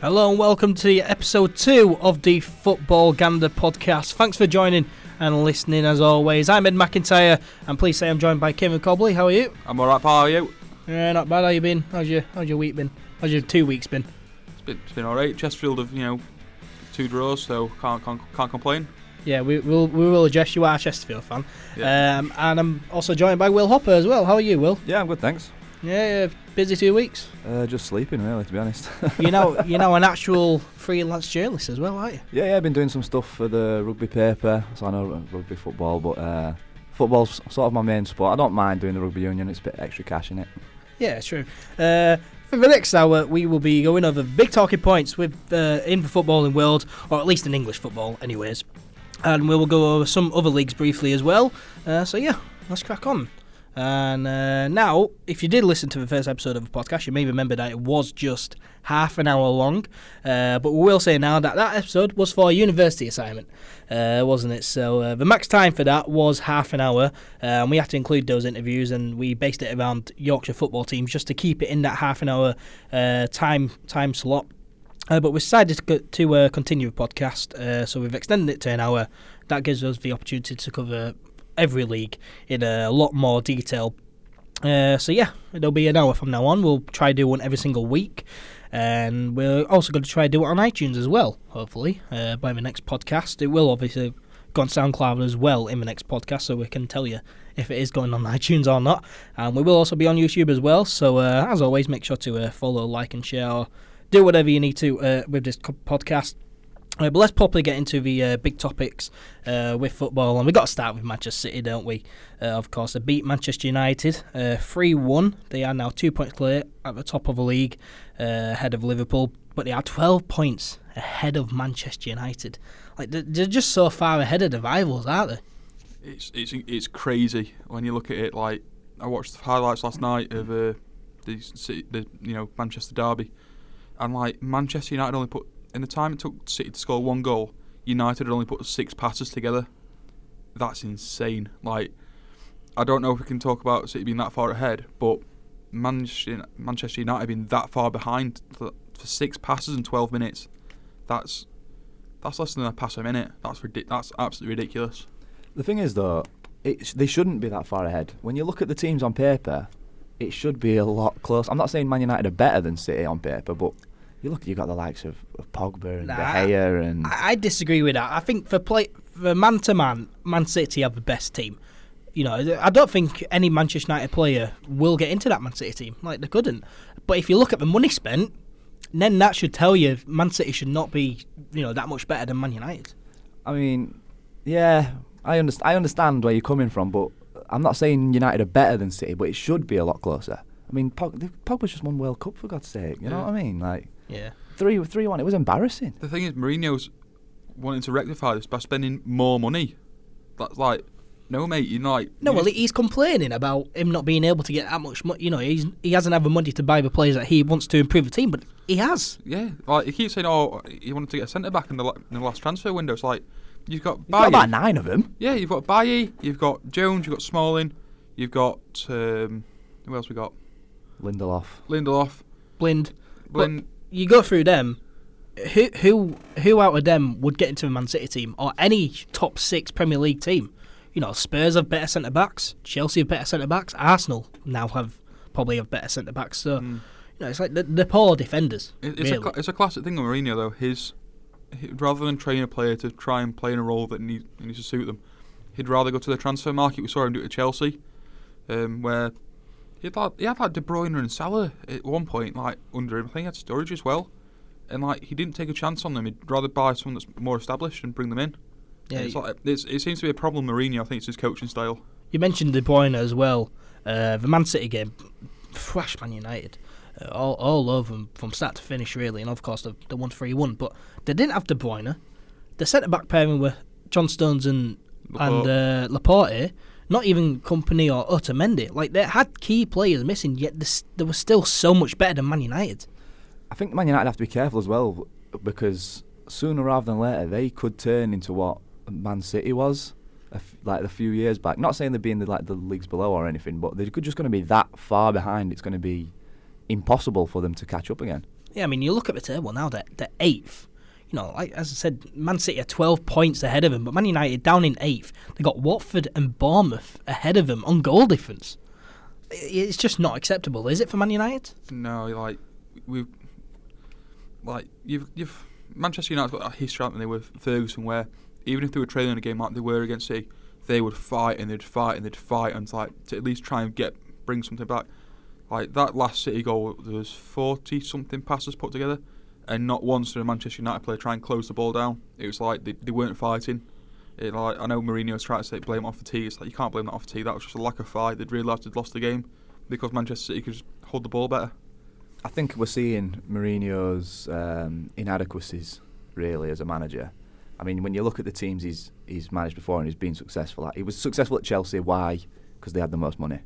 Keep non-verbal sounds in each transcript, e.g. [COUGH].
Hello and welcome to episode two of the Football Gander podcast. Thanks for joining and listening as always. I'm Ed McIntyre and please say I'm joined by Kieran Cobley. How are you? I'm alright, pal. How are you? Yeah, not bad. How you been? How's your How's your week been? How's your two weeks been? It's been, it's been alright. Chesterfield have, you know, two draws, so can't can't, can't complain. Yeah, we will we will address you are a Chesterfield fan, Yeah. um, and I'm also joined by Will Hopper as well. How are you, Will? Yeah, I'm good, thanks. Yeah, yeah, busy two weeks. Uh, just sleeping, really, to be honest. [LAUGHS] You know, you know, [LAUGHS] an actual freelance journalist as well, aren't you? yeah, yeah, I've been doing some stuff for the rugby paper, so I know rugby football, but uh, football's sort of my main sport. I don't mind doing the rugby union; it's a bit extra cash in it. Yeah, true. Uh, for the next hour, we will be going over big talking points with uh, in the footballing world, or at least in English football, anyways. And we will go over some other leagues briefly as well. Uh, so yeah, let's crack on. And uh, now, if you did listen to the first episode of the podcast, you may remember that it was just half an hour long. Uh, but we will say now that that episode was for a university assignment, uh, wasn't it? So uh, the max time for that was half an hour, uh, and we had to include those interviews, and we based it around Yorkshire football teams just to keep it in that half an hour uh, time time slot. Uh, but we decided to, to uh, continue the podcast, uh, so we've extended it to an hour. That gives us the opportunity to cover every league in a lot more detail. Uh, so yeah, it'll be an hour from now on. We'll try do one every single week, and we're also going to try to do it on iTunes as well. Hopefully, uh, by the next podcast, it will obviously go on SoundCloud as well in the next podcast, so we can tell you if it is going on [LAUGHS] iTunes or not. And we will also be on YouTube as well. So uh, as always, make sure to uh, follow, like, and share. Or do whatever you need to uh, with this podcast. Uh, but let's properly get into the uh, big topics uh, with football, and we've got to start with Manchester City, don't we? Uh, of course, they beat Manchester United uh, 3 1. They are now two points clear at the top of the league, uh, ahead of Liverpool, but they are 12 points ahead of Manchester United. Like they're, just so far ahead of the rivals, aren't they? It's it's it's crazy when you look at it. Like I watched the highlights last night of the the you know Manchester derby, and like Manchester United only put in the time it took City to score one goal. United had only put six passes together. That's insane. Like I don't know if we can talk about City being that far ahead, but Manchester United being that far behind for, six passes in twelve minutes. That's that's less than a pass a minute. That's That's absolutely ridiculous. The thing is, though, it, they shouldn't be that far ahead. When you look at the teams on paper, it should be a lot close. I'm not saying Man United are better than City on paper, but you look, you got the likes of, of Pogba and Nah, De Gea and I, I disagree with that. I think for play for man to man, Man City have the best team. You know, I don't think any Manchester United player will get into that Man City team. Like they couldn't. But if you look at the money spent, then that should tell you Man City should not be, you know, that much better than Man United. I mean, yeah, I understand. I understand where you're coming from, but I'm not saying United are better than City, but it should be a lot closer. I mean, Pog, Pogba's just won World Cup for God's sake. You know Yeah. what I mean? Like Yeah. three, three one. It was embarrassing. The thing is, Mourinho's wanting to rectify this by spending more money. That's like, no, mate. You know, like No, you well, just- he's complaining about him not being able to get that much money. You know, he's he hasn't had the money to buy the players that he wants to improve the team, but he has. yeah, like he keeps saying, oh, he wanted to get a centre back in the la- in the last transfer window. It's like you've got You've got about nine of them. Yeah, you've got Bailly, you've got Jones, you've got Smalling, you've got um, who else we got? Lindelof. Lindelof, Blind. Blin. You go through them. Who who who out of them would get into a Man City team or any top six Premier League team? You know, Spurs have better centre backs. Chelsea have better centre backs. Arsenal now have probably have better centre backs. So Mm. you know, it's like the, the poor defenders. It- It's, really. a, it's a classic thing with Mourinho though. His he, rather than train a player to try and play in a role that need, needs to suit them, he'd rather go to the transfer market. We saw him do it at Chelsea, um, where he had like, he had like De Bruyne and Salah at one point, like under him. I think he had Sturridge as well, and like he didn't take a chance on them. He'd rather buy someone that's more established and bring them in. yeah, it's like it's, it seems to be a problem. Mourinho, I think it's his coaching style. You mentioned De Bruyne as well. Uh, the Man City game, thrash Man United, uh, all all over them from start to finish really, and of course the the one three one. But they didn't have De Bruyne. The centre back pairing were John Stones and and uh, Laporte. Not even Kompany or utter Otamendi. Like they had key players missing, yet this, they were still so much better than Man United. I think Man United have to be careful as well because sooner rather than later they could turn into what Man City was a f- like a few years back. Not saying they'd be in the like the leagues below or anything, but they're just going to be that far behind. It's going to be impossible for them to catch up again. Yeah, I mean, you look at the table now; they're, they're eighth. You know, like as I said, Man City are twelve points ahead of them, but Man United down in eighth. They got Watford and Bournemouth ahead of them on goal difference. It's just not acceptable, is it, for Man United? No, like we, like you've you've Manchester United's got a history haven't they with Ferguson where even if they were trailing in a game like they were against City, they would fight and they'd fight and they'd fight and like to at least try and get bring something back. Like that last City goal, there was forty something passes put together, and not once did a Manchester United player try and close the ball down. It was like they, they weren't fighting. It, like I know Mourinho's trying to say blame off the T. It's like you can't blame that off the T. That was just a lack of fight. They'd realised they'd lost the game because Manchester City could just hold the ball better. I think we're seeing Mourinho's um, inadequacies really as a manager. I mean, when you look at the teams he's he's managed before and he's been successful at, he was successful at Chelsea. Why? Because they had the most money.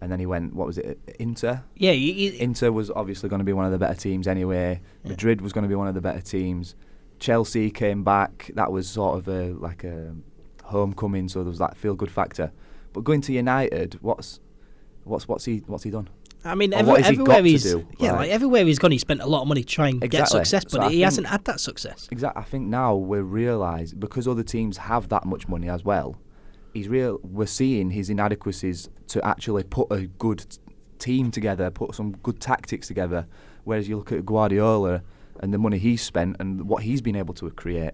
And then he went, what was it, Inter? Yeah, you, you, Inter was obviously going to be one of the better teams anyway. Yeah. Madrid was going to be one of the better teams. Chelsea came back. That was sort of a like a homecoming, so there was that feel good factor. But going to United, what's what's what's he what's he done? I mean, every, he everywhere he's do? yeah, Like- like everywhere he's gone, he spent a lot of money trying to get success, but I he think- hasn't had that success. Exactly. I think now we realise because other teams have that much money as well. He's real. We're seeing his inadequacies to actually put a good team together, put some good tactics together. Whereas you look at Guardiola and the money he's spent and what he's been able to create.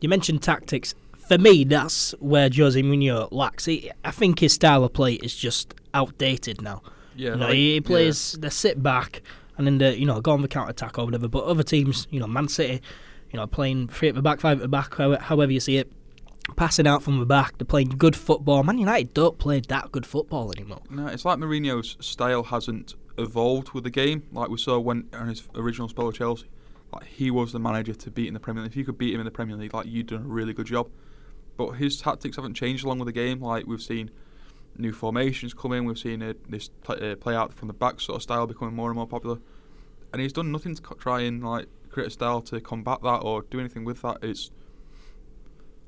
You mentioned tactics. For me, that's where Jose Mourinho lacks. He, I think his style of play is just outdated now. Yeah, you know, like- he, he yeah. plays the sit back and then the you know go on the counter attack or whatever. But other teams, you know, Man City, you know, playing three at the back, five at the back, how- however you see it, passing out from the back. They're playing good football. Man United don't play that good football anymore. No, it's like Mourinho's style hasn't evolved with the game. Like we saw when on his original spell with Chelsea, like he was the manager to beat in the Premier League. If you could beat him in the Premier League, like you'd done a really good job. But his tactics haven't changed along with the game. Like we've seen new formations come in. We've seen uh, this play, uh, play out from the back sort of style becoming more and more popular. And he's done nothing to try and like create a style to combat that or do anything with that. It's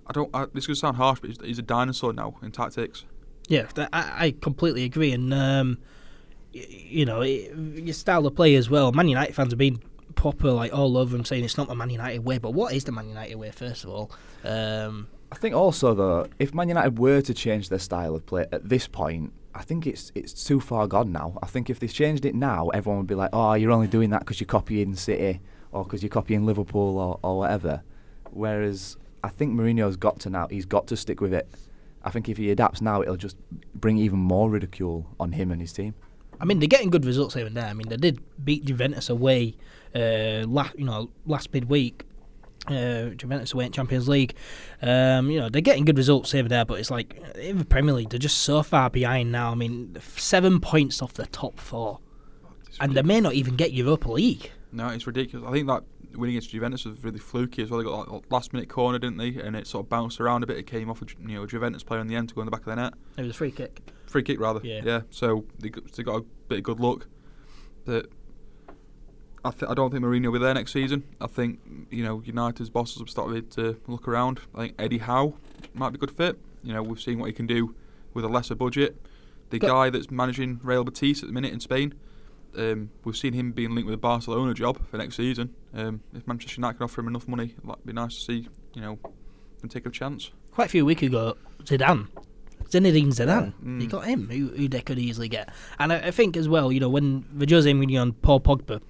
I don't. I, this could sound harsh, but he's, he's a dinosaur now in tactics. Yeah, I, I completely agree. And, um, y- you know, it, your style of play as well. Man United fans have been proper, like, all over him saying it's not the Man United way. But what is the Man United way, first of all? Um, I think also though, if Man United were to change their style of play at this point, I think it's it's too far gone now. I think if they changed it now, everyone would be like, "Oh, you're only doing that because you're copying City or because you're copying Liverpool or, or whatever." Whereas I think Mourinho's got to now. He's got to stick with it. I think if he adapts now, it'll just bring even more ridicule on him and his team. I mean, they're getting good results here and there. I mean, they did beat Juventus away, uh, last you know last midweek. Uh, Juventus away in Champions League. Um, you know they're getting good results here and there, but it's like in the Premier League they're just so far behind now. I mean, seven points off the top four, and they may not even get Europa League. No, it's ridiculous. I think that winning against Juventus was really fluky as well. They got a last minute corner, didn't they? And it sort of bounced around a bit. It came off a you know Juventus player in the end to go in the back of the net, It was a free kick. free kick rather. Yeah. yeah. So they got, they got a bit of good luck. That I th- I don't think Mourinho will be there next season. I think you know United's bosses have started to look around. I think Eddie Howe might be a good fit. You know we've seen what he can do with a lesser budget. The Got- guy that's managing Real Betis at the minute in Spain, um, we've seen him being linked with a Barcelona job for next season. Um, if Manchester United can offer him enough money, it'd be nice to see. You know, them take a chance. Quite a few weeks ago, Zidane, Zinedine Zidane, Mm. you got him, who, who they could easily get. And I, I think as well, you know, when the Jose Mourinho and Paul Pogba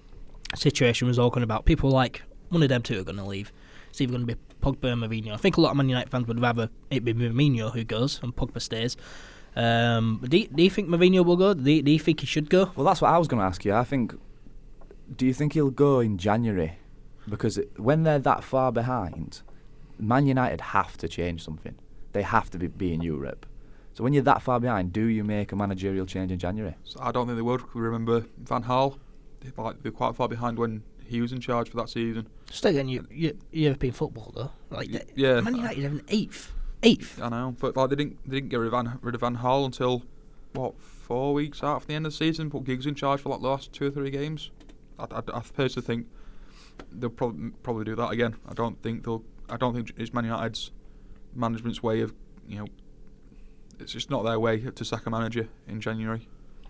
situation was all going about, people were like one of them two are going to leave. It's either going to be Pogba and Mourinho. I think a lot of Man United fans would rather it be Mourinho who goes and Pogba stays. Um, do, you, do you think Mourinho will go? Do you, do you think he should go? Well, that's what I was going to ask you. I think. Do you think he'll go in January? Because it, when they're that far behind, Man United have to change something. They have to be, be in Europe. So when you're that far behind, do you make a managerial change in January? So I don't think they would. We remember Van Gaal. They like they were quite far behind when he was in charge for that season. Still getting you, you, European football though. Like Y- the- yeah. Man United have an eighth, eighth. I know, but like they didn't they didn't get rid of Van, rid of Van Gaal until what four weeks after the end of the season. Put Giggs in charge for like the last two or three games. I, I, I personally think they'll probably probably do that again. I don't think they'll. I don't think it's Man United's management's way of you know. It's just not their way to sack a manager in January.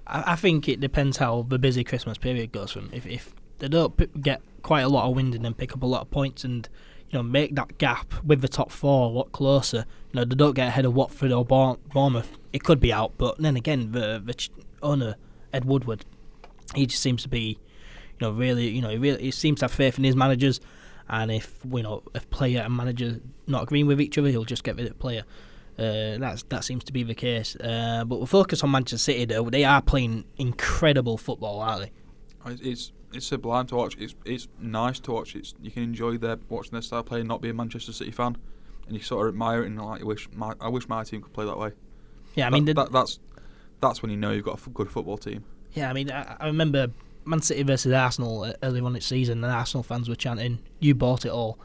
I, I think it depends how the busy Christmas period goes from. If if they don't p- get quite a lot of wind and then pick up a lot of points and you know make that gap with the top four a lot closer. You know they don't get ahead of Watford or Bour- Bournemouth. It could be out, but then again, the the owner Ed Woodward, he just seems to be, you know, really, you know, he really he seems to have faith in his managers, and if you know if player and manager not agreeing with each other, he'll just get rid of the player. Uh, that's that seems to be the case. Uh, but we'll focus on Manchester City though. They are playing incredible football, aren't they? It's- It's it's sublime to watch. It's it's nice to watch. It's you can enjoy their watching their style play and not be a Manchester City fan, and you sort of admire it and like you wish my I wish my team could play that way. Yeah, I mean, that, that, that's that's when you know you've got a good football team. Yeah, I mean, I, I remember Man City versus Arsenal uh, early on in the season, and Arsenal fans were chanting, "You bought it all."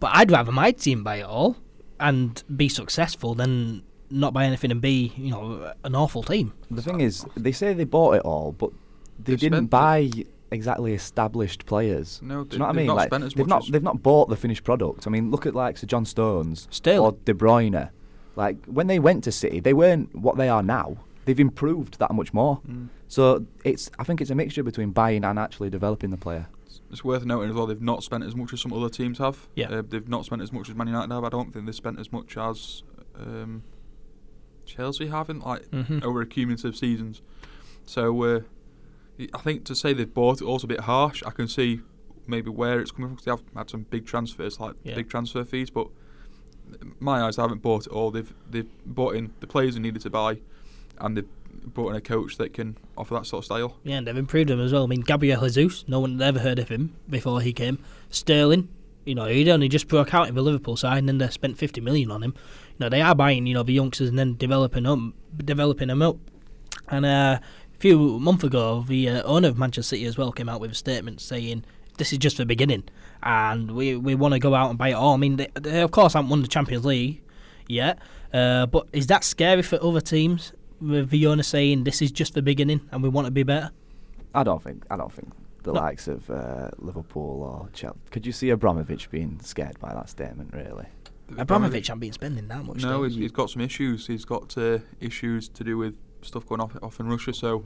But I'd rather my team buy it all and be successful than not buy anything and be, you know, an awful team. The thing is, they say they bought it all, but they They've didn't spent it. buy exactly established players. No, Do you know what I they've mean? not like, spent as they've much not they've not bought the finished product. I mean, look at like Sir John Stones Still. or De Bruyne. Like when they went to City, they weren't what they are now. They've improved that much more. Mm. So it's I think it's a mixture between buying and actually developing the player. It's worth noting as well. They've not spent as much as some other teams have. Yeah. Uh, they've not spent as much as Man United have. I don't think they've spent as much as um, Chelsea haven't. Like Mhm. over cumulative seasons. So uh, y- I think to say they've bought it also a bit harsh. I can see maybe where it's coming from 'cause they have had some big transfers, like Yeah. big transfer fees. But my eyes, they haven't bought it all. They've they've bought in the players they needed to buy, and they've brought in a coach that can offer that sort of style. Yeah, and they've improved him as well. I mean, Gabriel Jesus, no one had ever heard of him before he came. Sterling, you know, he'd only just broke out in the Liverpool side, and then they spent 50 million on him. You know, they are buying, you know, the youngsters and then developing them, developing them up. And uh, a few months ago, the uh, owner of Manchester City as well came out with a statement saying this is just the beginning, and we we want to go out and buy it all. I mean, they, they of course haven't won the Champions League yet, uh, but is that scary for other teams? With the owner saying this is just the beginning and we want to be better. I don't think I don't think the No. likes of uh, Liverpool or Chelsea. Could you see Abramovich being scared by that statement? Really? Abramovich hasn't been spending that much. No, he's, he's got some issues. He's got uh, issues to do with stuff going off off in Russia. So,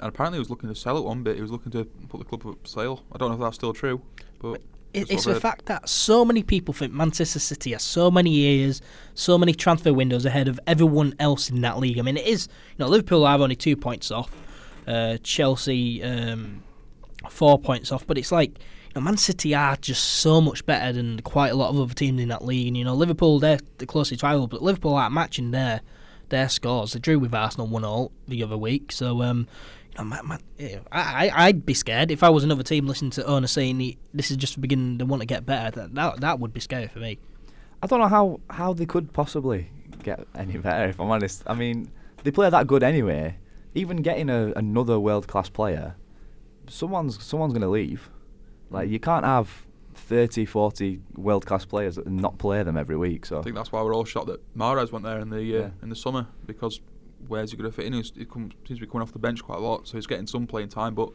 and apparently he was looking to sell it one bit. He was looking to put the club up for sale. I don't know if that's still true, but It, it's the heard. fact that so many people think Manchester City has so many years, so many transfer windows ahead of everyone else in that league. I mean, it is. You know, Liverpool are only two points off. Uh, Chelsea um, four points off, but it's like you know, Man City are just so much better than quite a lot of other teams in that league. And you know, Liverpool they're the closest rival, but Liverpool aren't matching their their scores. They drew with Arsenal one all the other week, so um, you know, man, man, I, I I'd be scared if I was another team listening to owner saying he, this is just the beginning. They want to get better. That, that that would be scary for me. I don't know how, how they could possibly get any better. If I'm honest, I mean they play that good anyway. Even getting a, another world class player, someone's someone's going to leave. Like you can't have 30, 40 world class players and not play them every week. So I think that's why we're all shocked that Mahrez went there in the uh, Yeah. in the summer because where's he going to fit in? He's, he come, seems to be coming off the bench quite a lot, so he's getting some playing time, but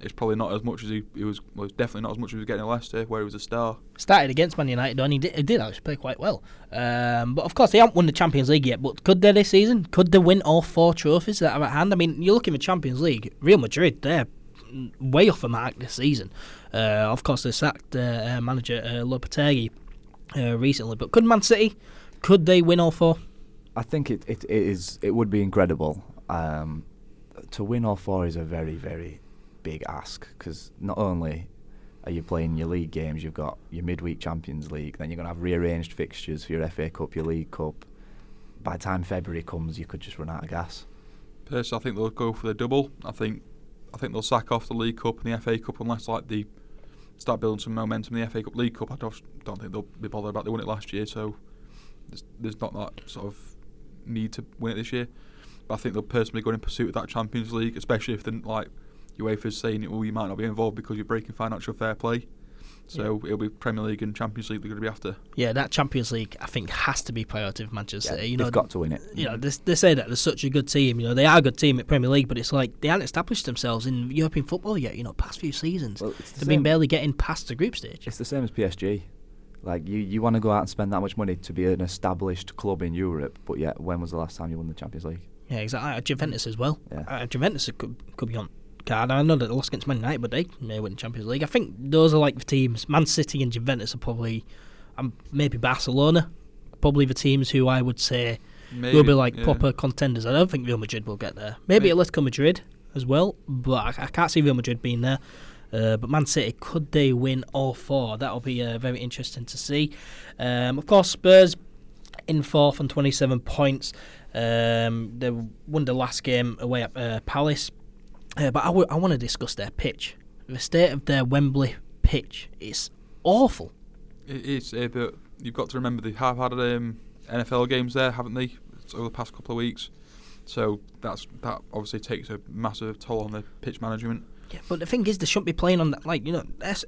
it's probably not as much as he, he was. Well, definitely not as much as he was getting at Leicester, where he was a star. Started against Man United, and he did, he did actually play quite well. Um, but of course, they haven't won the Champions League yet. But could they this season? Could they win all four trophies that are at hand? I mean, you look in the Champions League, Real Madrid, they're way off the mark this season. Uh, of course, they sacked uh, manager uh, Lopetegui uh, recently. But could Man City? Could they win all four? I think it, it, it is it would be incredible. Um, to win all four is a very very big ask because not only are you playing your league games, you've got your midweek Champions League, then you're going to have rearranged fixtures for your FA Cup, your League Cup. By the time February comes, you could just run out of gas. Personally, I think they'll go for the double. I think I think they'll sack off the League Cup and the FA Cup unless like the start building some momentum in the FA Cup, League Cup. I don't, don't think they'll be bothered about they won it last year, so there's, there's not that sort of need to win it this year. But I think they'll personally go in pursuit of that Champions League, especially if then like UEFA's saying, well, you might not be involved because you're breaking financial fair play. So it'll be Premier League and Champions League they're going to be after. Yeah, that Champions League, I think, has to be priority for Manchester City. You know, they've got to win it. you know, they, they say that they're such a good team. You know, they are a good team at Premier League, but it's like they haven't established themselves in European football yet. You know, past few seasons, Well, the they've been barely getting past the group stage. It's the same as PSG. Like you, you want to go out and spend that much money to be an established club in Europe, but yet when was the last time you won the Champions League? Yeah, exactly. Uh, Juventus as well. Yeah. Uh, Juventus could, could be on card. I know that they lost against Man United, but they may win the Champions League. I think those are like the teams. Man City and Juventus are probably, um, maybe Barcelona, probably the teams who I would say Maybe, will be like yeah. proper contenders. I don't think Real Madrid will get there. Maybe Maybe. Atletico Madrid as well, but I, I can't see Real Madrid being there. Uh, but Man City, could they win all four? That'll be uh, very interesting to see. Um, of course, Spurs in fourth on 27 points. Um, they won the last game away at uh, Palace. Uh, but I, w- I want to discuss their pitch. The state of their Wembley pitch is awful. It is, but you've got to remember they have had um, NFL games there, haven't they, over the past couple of weeks? So that's that obviously takes a massive toll on the pitch management. Yeah, but the thing is, they shouldn't be playing on that. Like you know, that's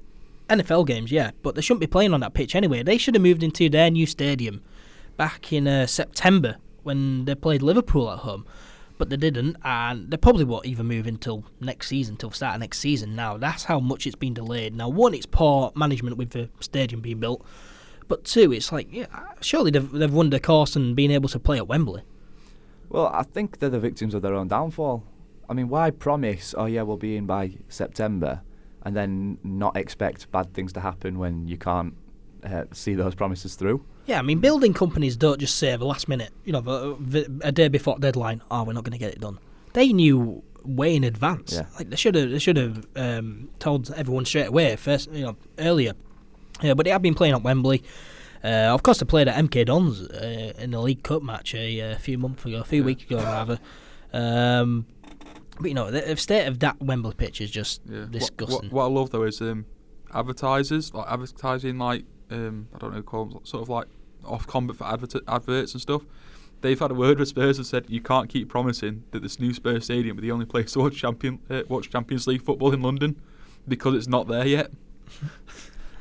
NFL games, yeah, but they shouldn't be playing on that pitch anyway. They should have moved into their new stadium back in uh, September when they played Liverpool at home, but they didn't, and they probably won't even move until next season, till start of next season. Now that's how much it's been delayed. Now, one, it's poor management with the stadium being built, but two, it's like yeah, surely they've they've won the course and been able to play at Wembley. Well, I think they're the victims of their own downfall. I mean, why promise, oh yeah, we'll be in by September, and then not expect bad things to happen when you can't uh, see those promises through? Yeah, I mean, building companies don't just say at the last minute, you know, the- the- a day before deadline, oh, we're not going to get it done. They knew way in advance. Yeah. Like they should have, they should have um, told everyone straight away, first, you know, earlier. Yeah, but they have been playing at Wembley. Uh, of course, they played at MK Dons uh, in the League Cup match a, uh, few months ago, a few Yeah. weeks ago rather. Um, but you know, the, the state of that Wembley pitch is just Yeah. Disgusting. What, what, I love though is um, advertisers like advertising like um, I don't know call them sort of like off combat for advert- adverts and stuff. They've had a word with Spurs and said you can't keep promising that this new Spurs stadium will be the only place to watch champion uh, watch Champions League football in London because it's not there yet.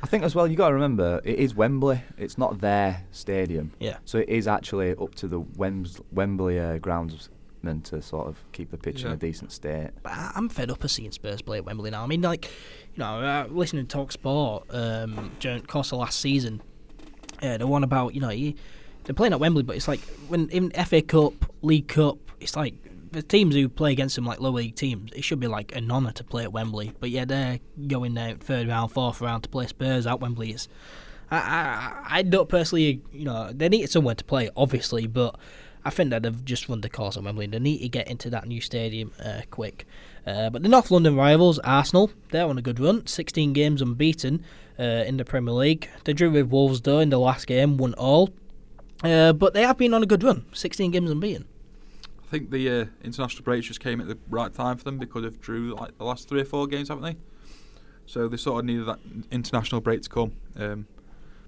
I think as well, you got to remember it is Wembley. It's not their stadium, Yeah. so it is actually up to the Wems- Wembley uh, groundsmen to sort of keep the pitch in a decent state. But I- I'm fed up of seeing Spurs play at Wembley now. I mean, like, you know, uh, listening to Talk Sport um, during the course of last season, uh, the one about, you know, you, they're playing at Wembley, but it's like when in FA Cup, League Cup, it's like the teams who play against them, like lower league teams, it should be like an honour to play at Wembley. But yeah, they're going there third round, fourth round to play Spurs at Wembley. It's, I, I, I don't personally, you know, they need somewhere to play, obviously, but I think that they've just run the course at Wembley. They need to get into that new stadium uh, quick. Uh, but the North London rivals, Arsenal, they're on a good run. 16 games unbeaten uh, in the Premier League. They drew with Wolves, though, in the last game, won all. Uh, but they have been on a good run. 16 games unbeaten. I think the uh, international break just came at the right time for them because they've drew like the last three or four games, haven't they? So they sort of needed that international break to come. Um,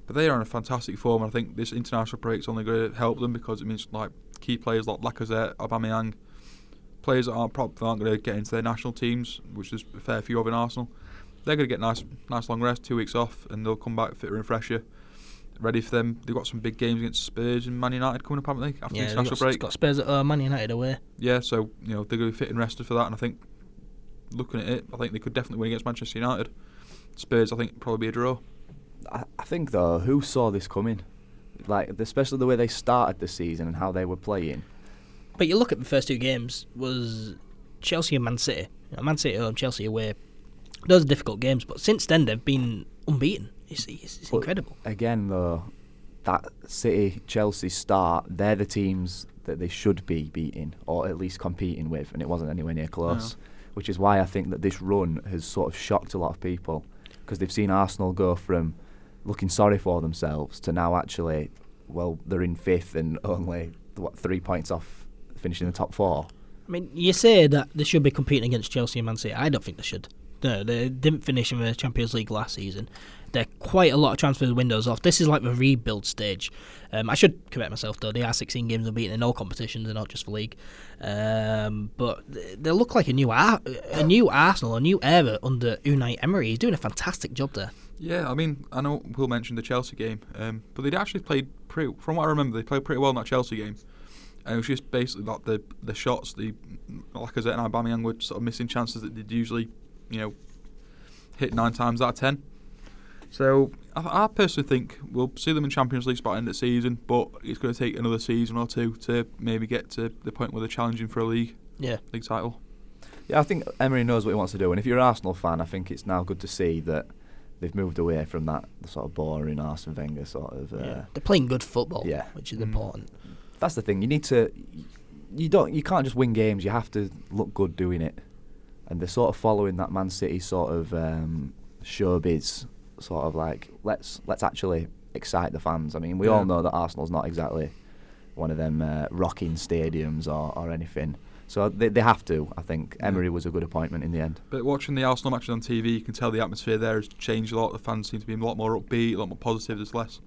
but they are in a fantastic form, and I think this international break's only going to help them because it means like key players like Lacazette, Aubameyang, players that aren't probably aren't going to get into their national teams, which is a fair few of in Arsenal. They're going to get nice, nice long rest, two weeks off, and they'll come back fitter and fresher, ready for them. They've got some big games against Spurs and Man United coming up, haven't they? After the Yeah, they've international got, break. got Spurs at uh, Man United away. Yeah, so you know they're going to be fit and rested for that, and I think looking at it, I think they could definitely win against Manchester United. Spurs, I think, probably be a draw. I, I think though, who saw this coming? Like, especially the way they started the season and how they were playing. But you look at the first two games was Chelsea and Man City. You know, Man City home, Chelsea away. Those are difficult games, but since then they've been unbeaten. It's, it's, it's incredible. Again, though, that City Chelsea start, they're the teams that they should be beating or at least competing with, and it wasn't anywhere near close. Which is why I think that this run has sort of shocked a lot of people because they've seen Arsenal go from looking sorry for themselves to now actually, well, they're in fifth and only what three points off finishing the top four. I mean, you say that they should be competing against Chelsea and Man City. I don't think they should. No, they didn't finish in the Champions League last season. They're quite a lot of transfer windows off. This is like the rebuild stage. Um, I should correct myself though. They are 16 games unbeaten in all competitions, and not just for league. Um, but they look like a new Ar- a new Arsenal, a new era under Unai Emery. He's doing a fantastic job there. Yeah, I mean, I know Will mentioned the Chelsea game, um, but they'd actually played pretty. From what I remember, they played pretty well in that Chelsea game, and it was just basically like the the shots, the Lacazette and Aubameyang were sort of missing chances that they'd usually, you know, hit nine times out of ten. So I, I personally think we'll see them in Champions League by the end of the season, but it's going to take another season or two to maybe get to the point where they're challenging for a league Yeah. league title. Yeah, I think Emery knows what he wants to do, and if you're an Arsenal fan, I think it's now good to see that they've moved away from that sort of boring Arsene Wenger sort of. Uh, yeah. They're playing good football, Yeah. which is Mm. important. That's the thing. You need to. You don't. You can't just win games. You have to look good doing it. And they're sort of following that Man City sort of um, showbiz, sort of like let's let's actually excite the fans. I mean, we Yeah. all know that Arsenal's not exactly one of them uh, rocking stadiums or, or anything. So they they have to. I think Yeah. Emery was a good appointment in the end. But watching the Arsenal matches on TV, you can tell the atmosphere there has changed a lot. The fans seem to be a lot more upbeat, a lot more positive. There's less.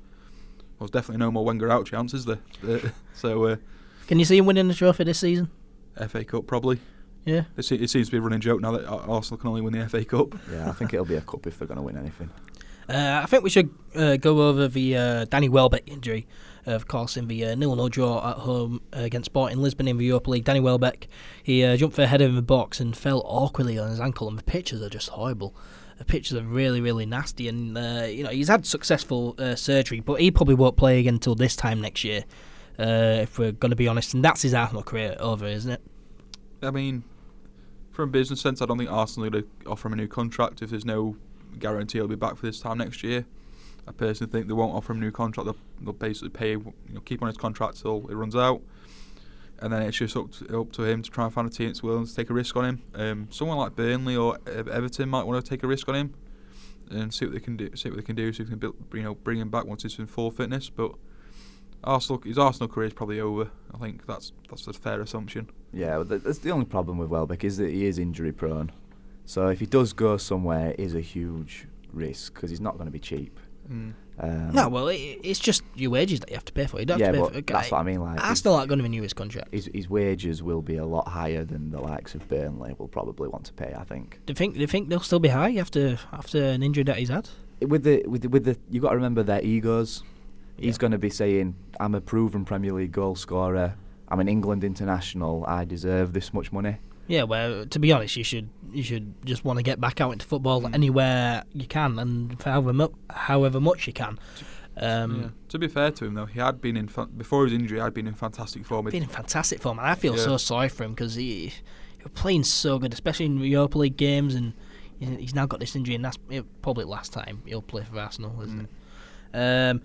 Well, there's definitely no more Wenger out chance, is there? [LAUGHS] Uh, so uh, Can you see him winning the trophy this season? FA Cup probably. Yeah. It, se- it seems to be a running joke now that Arsenal can only win the FA Cup. [LAUGHS] Yeah, I think it'll be a cup if they're going to win anything. Uh, I think we should uh, go over the uh, Danny Welbeck injury. Of course, in the uh, nil-nil draw at home uh, against Sporting Lisbon in the Europa League, Danny Welbeck he uh, jumped for a header in the box and fell awkwardly on his ankle, and the pictures are just horrible. The pictures are really, really nasty, and uh, you know he's had successful uh, surgery, but he probably won't play again until this time next year. Uh, if we're going to be honest, and that's his Arsenal career over, isn't it? I mean, from a business sense, I don't think Arsenal are going to offer him a new contract if there's no guarantee he'll be back for this time next year. I personally think they won't offer him a new contract. They'll, they'll basically pay, you know, keep on his contract till it runs out, and then it's just up to, up to him to try and find a team that's willing to take a risk on him. Um, someone like Burnley or Everton might want to take a risk on him and see what they can do. See what they can do. If they can build, you know bring him back once he's in full fitness. But Arsenal, his Arsenal career is probably over. I think that's that's a fair assumption. Yeah, well, that's the only problem with Welbeck is that he is injury prone. So if he does go somewhere, it is a huge risk because he's not going to be cheap. Mm. Um, no, well, it, it's just your wages that you have to pay for. You don't yeah, have to pay but for. okay, that's what I mean. Like, Arsenal aren't going to renew his contract. his his wages will be a lot higher than the likes of Burnley will probably want to pay. I think. Do you think? Do you think they'll still be high after after an injury that he's had? With the with the, with the you got to remember their egos. He's Yeah. going to be saying, "I'm a proven Premier League goal scorer. I'm an England international. I deserve this much money." Yeah, well, to be honest, you should you should just want to get back out into football Mm. anywhere you can and for however mu- however much you can. Um, yeah. To be fair to him, though, he had been in fa- before his injury. Had been in fantastic form. Been in fantastic form, and I feel Yeah. so sorry for him because he, he was playing so good, especially in Europa League games, and he's now got this injury, and that's probably last time he'll play for Arsenal, isn't Mm. it? Um,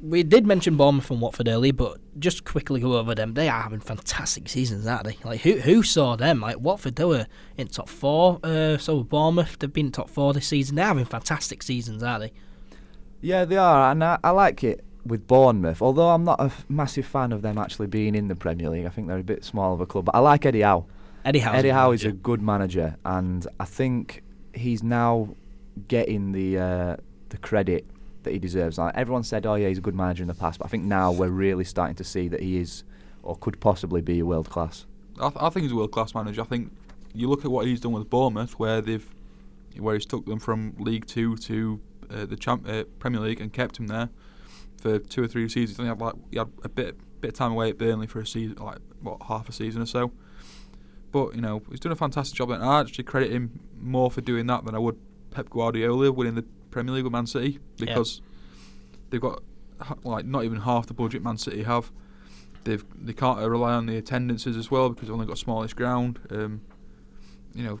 we did mention Bournemouth and Watford early, but just quickly go over them. They are having fantastic seasons, aren't they? Like who who saw them? Like Watford, they were in top four. Uh, so Bournemouth, they've been in top four this season. They're having fantastic seasons, aren't they? Yeah, they are, and I, I like it with Bournemouth. Although I'm not a f- massive fan of them actually being in the Premier League, I think they're a bit small of a club. But I like Eddie Howe. Eddie Howe. Eddie Howe is a good manager, and I think he's now getting the uh, the credit that he deserves. Like everyone said, oh yeah, he's a good manager in the past, but I think now we're really starting to see that he is, or could possibly be, a world class. I, th- I think he's a world class manager. I think you look at what he's done with Bournemouth, where they've where he's took them from League Two to uh, the champ, uh, Premier League and kept him there for two or three seasons. I think he had, like, he had a bit bit of time away at Burnley for a season, like what half a season or so. But you know he's done a fantastic job, and I actually credit him more for doing that than I would Pep Guardiola winning the Premier League with Man City because they've got like not even half the budget Man City have. They've they can't rely on the attendances as well because they've only got a smallish ground. Um, you know,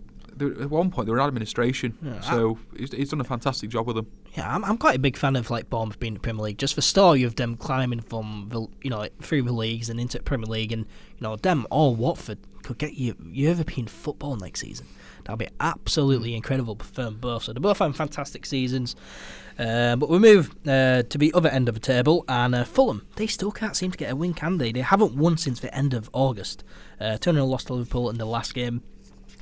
at one point they were in administration, Yeah, I- so he's, he's done a fantastic job with them. Yeah, I'm, I'm quite a big fan of like Bournemouth being in the Premier League. Just the story of them climbing from the you know through the leagues and into the Premier League, and you know them or Watford could get you European football next season. That'd be absolutely incredible for them both. So they're both having fantastic seasons. Uh, but we move uh, to the other end of the table, and uh, Fulham. They still can't seem to get a win, can they? They haven't won since the end of August. Uh, 2 0 lost to Liverpool in the last game.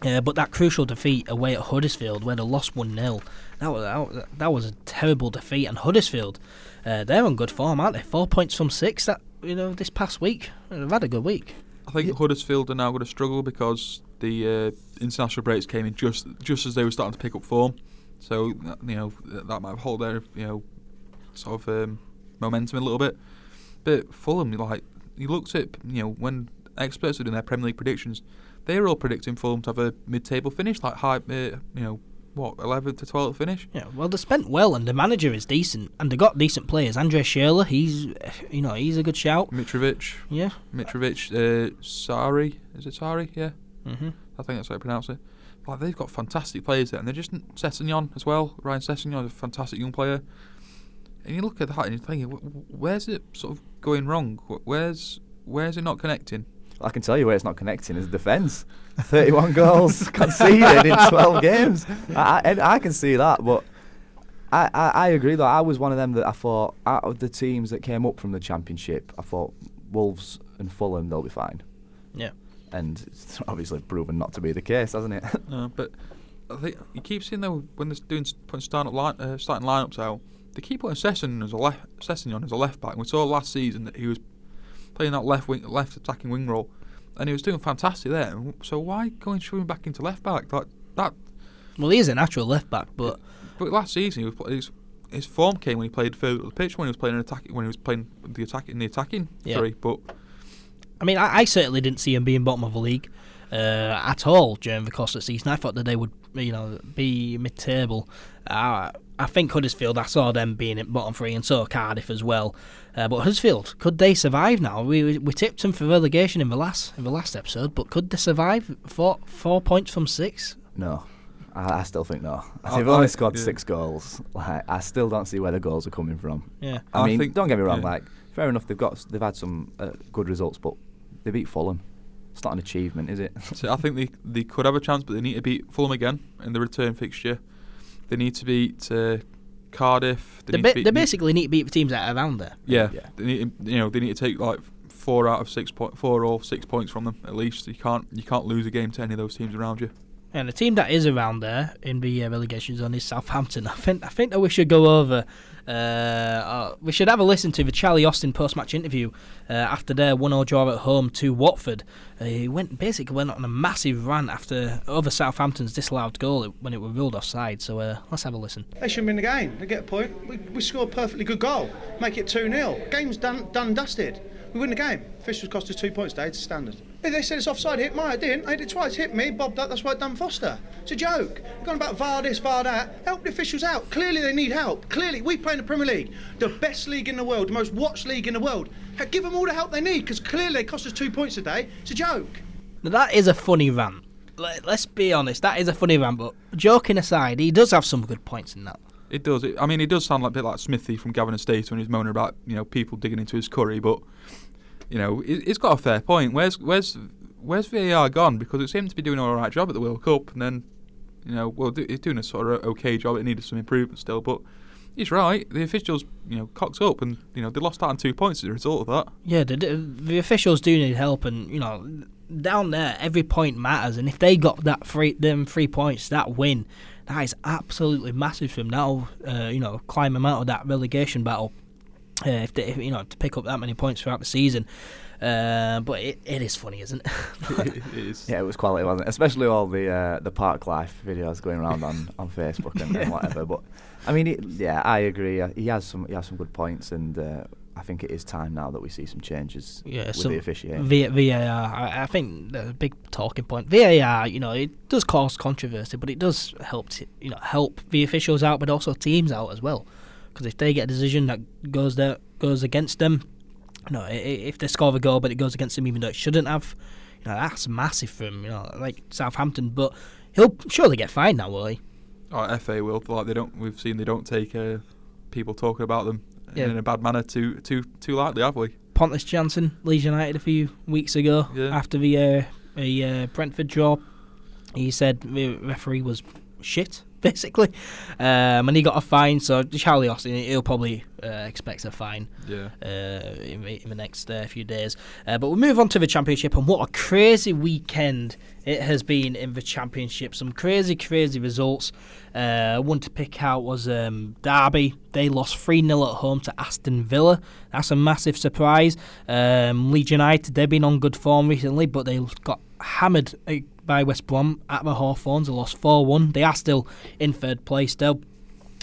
Uh, but that crucial defeat away at Huddersfield, where they lost 1 0, that was, that was- that was a terrible defeat. And Huddersfield, uh, they're on good form, aren't they? Four points from six that you know this past week. They've had a good week. I think Yeah. Huddersfield are now going to struggle because the uh, international breaks came in just just as they were starting to pick up form. So you know that, might hold their you know sort of um, momentum a little bit. But Fulham, like you looked at you know when experts were doing their Premier League predictions, they were all predicting Fulham to have a mid-table finish, like high, uh, you know what, 11th to 12th finish. Yeah, well, they spent well, and the manager is decent, and they got decent players. Andre Schürrle, he's, you know, he's a good shout. Mitrovic, Yeah. Mitrovic, uh, Sari, is it Sari? Yeah. Hmm I think that's how I pronounce it. Like they've got fantastic players there, and they're just Sessegnon as well. Ryan Sessegnon is a fantastic young player. And you look at that and you're thinking, where's it sort of going wrong? Where's where's it not connecting? I can tell you where it's not connecting is defence. 31 [LAUGHS] goals conceded in 12 games. I, I, I can see that, but I, I, I agree though. I was one of them that I thought out of the teams that came up from the championship, I thought Wolves and Fulham they'll be fine. Yeah. And it's obviously proven not to be the case, hasn't it? [LAUGHS] Uh, but I think you keep seeing though when they're doing putting starting line, uh, starting lineups out, they keep putting Sessegnon as a left Sessegnon as a left back. We saw last season that he was playing that left wing, left attacking wing role, and he was doing fantastic there. So why going and shove him back into left back? Like that. Well, he is a natural left back, but But last season he was his, his form came when he played further up the pitch when he was playing an attack when he was playing the attack in the attacking Yeah. three. But I mean, I, I certainly didn't see them being bottom of the league uh, at all during the course of the season. I thought that they would, you know, be mid-table. Uh, I think Huddersfield, I saw them being at bottom three, and so Cardiff as well. Uh, but Huddersfield, could they survive now? We, we we tipped them for relegation in the last in the last episode, but could they survive? Four four points from six. no. I, I still think no. I- They've only scored yeah. six goals. Like, I still don't see where the goals are coming from. Yeah. I, I mean, think- don't get me wrong. yeah. Like, fair enough, they've got they've had some uh, good results, but they beat Fulham. It's not an achievement, is it? [LAUGHS] So I think they they could have a chance, but they need to beat Fulham again in the return fixture. They need to beat uh, Cardiff. They, need ba- to beat they basically need to beat the teams that are around there. yeah. Yeah. They need to- you know they need to take like four out of six point four or six points from them at least. You can't you can't lose a game to any of those teams around you. And the team that is around there in the uh, relegation zone is Southampton. I think I think that we should go over. Uh, uh, we should have a listen to the Charlie Austin post-match interview uh, after their one-all draw at home to Watford. Uh, he went basically went on a massive rant after over Southampton's disallowed goal when it was ruled offside. So uh, let's have a listen. They shouldn't win the game. They get a point. We, we score a perfectly good goal. Make it 2 0. Game's done, done dusted. We win the game. Officials cost us two points today. It's standard. If they said it's offside, hit my. I didn't. I hit it twice. Hit me, bobbed up. That's why it done Foster. It's a joke. Gone about VAR this, VAR that. Help the officials out. Clearly they need help. Clearly we play in the Premier League, the best league in the world, the most watched league in the world. Ha- Give them all the help they need because clearly they cost us two points a day. It's a joke. Now, that is a funny rant. Let, let's be honest, that is a funny rant. But joking aside, he does have some good points in that. It does. It, I mean, it does sound like a bit like Smithy from Gavin and Stacey when he's moaning about you know people digging into his curry, but you know it, it's got a fair point. Where's where's where's VAR gone? Because it seemed to be doing all right job at the World Cup, and then you know well it's doing a sort of okay job. It needed some improvement still, but he's right. The officials you know cocked up, and you know they lost out on two points as a result of that. Yeah, the, the officials do need help, and you know, down there every point matters. And if they got that three, them three points, that win, that is absolutely massive for them. That'll, uh, you know, climb them out of that relegation battle. Uh, if they, if, you know, to pick up that many points throughout the season. Uh, but it, it is funny, isn't it? [LAUGHS] [LAUGHS] it is. Yeah, it was quality, wasn't it? Especially all the uh, the park life videos going around on, [LAUGHS] on Facebook and, and whatever. But I mean, it, yeah, I agree. Uh, He has some he has some good points, and uh, I think it is time now that we see some changes Yeah, with some the officiating. V- VAR, I, I think the big talking point. VAR, you know, it does cause controversy, but it does help, t- you know, help the officials out, but also teams out as well. Because if they get a decision that goes there goes against them, you know, if they score a goal but it goes against them even though it shouldn't have, you know, that's massive for him. You know, like Southampton, but he'll surely get fined now, will he? Oh, FA will like they don't. We've seen they don't take uh, people talking about them Yeah. in a bad manner too too too lightly, have we? Pontus Jansson, Leeds United, a few weeks ago Yeah. after the uh, a uh, Brentford draw. He said the referee was shit, basically, um, and he got a fine. So Charlie Austin, he'll probably uh, expect a fine Yeah. uh, in, the, in the next uh, few days. Uh, but we'll move on to the championship, and what a crazy weekend it has been in the championship. Some crazy, crazy results. Uh, one to pick out was um, Derby. They lost 3 0 at home to Aston Villa. That's a massive surprise. Um, Leeds United, they've been on good form recently, but they got hammered uh, by West Brom at the Hawthorns. They lost 4 1. They are still in third place still.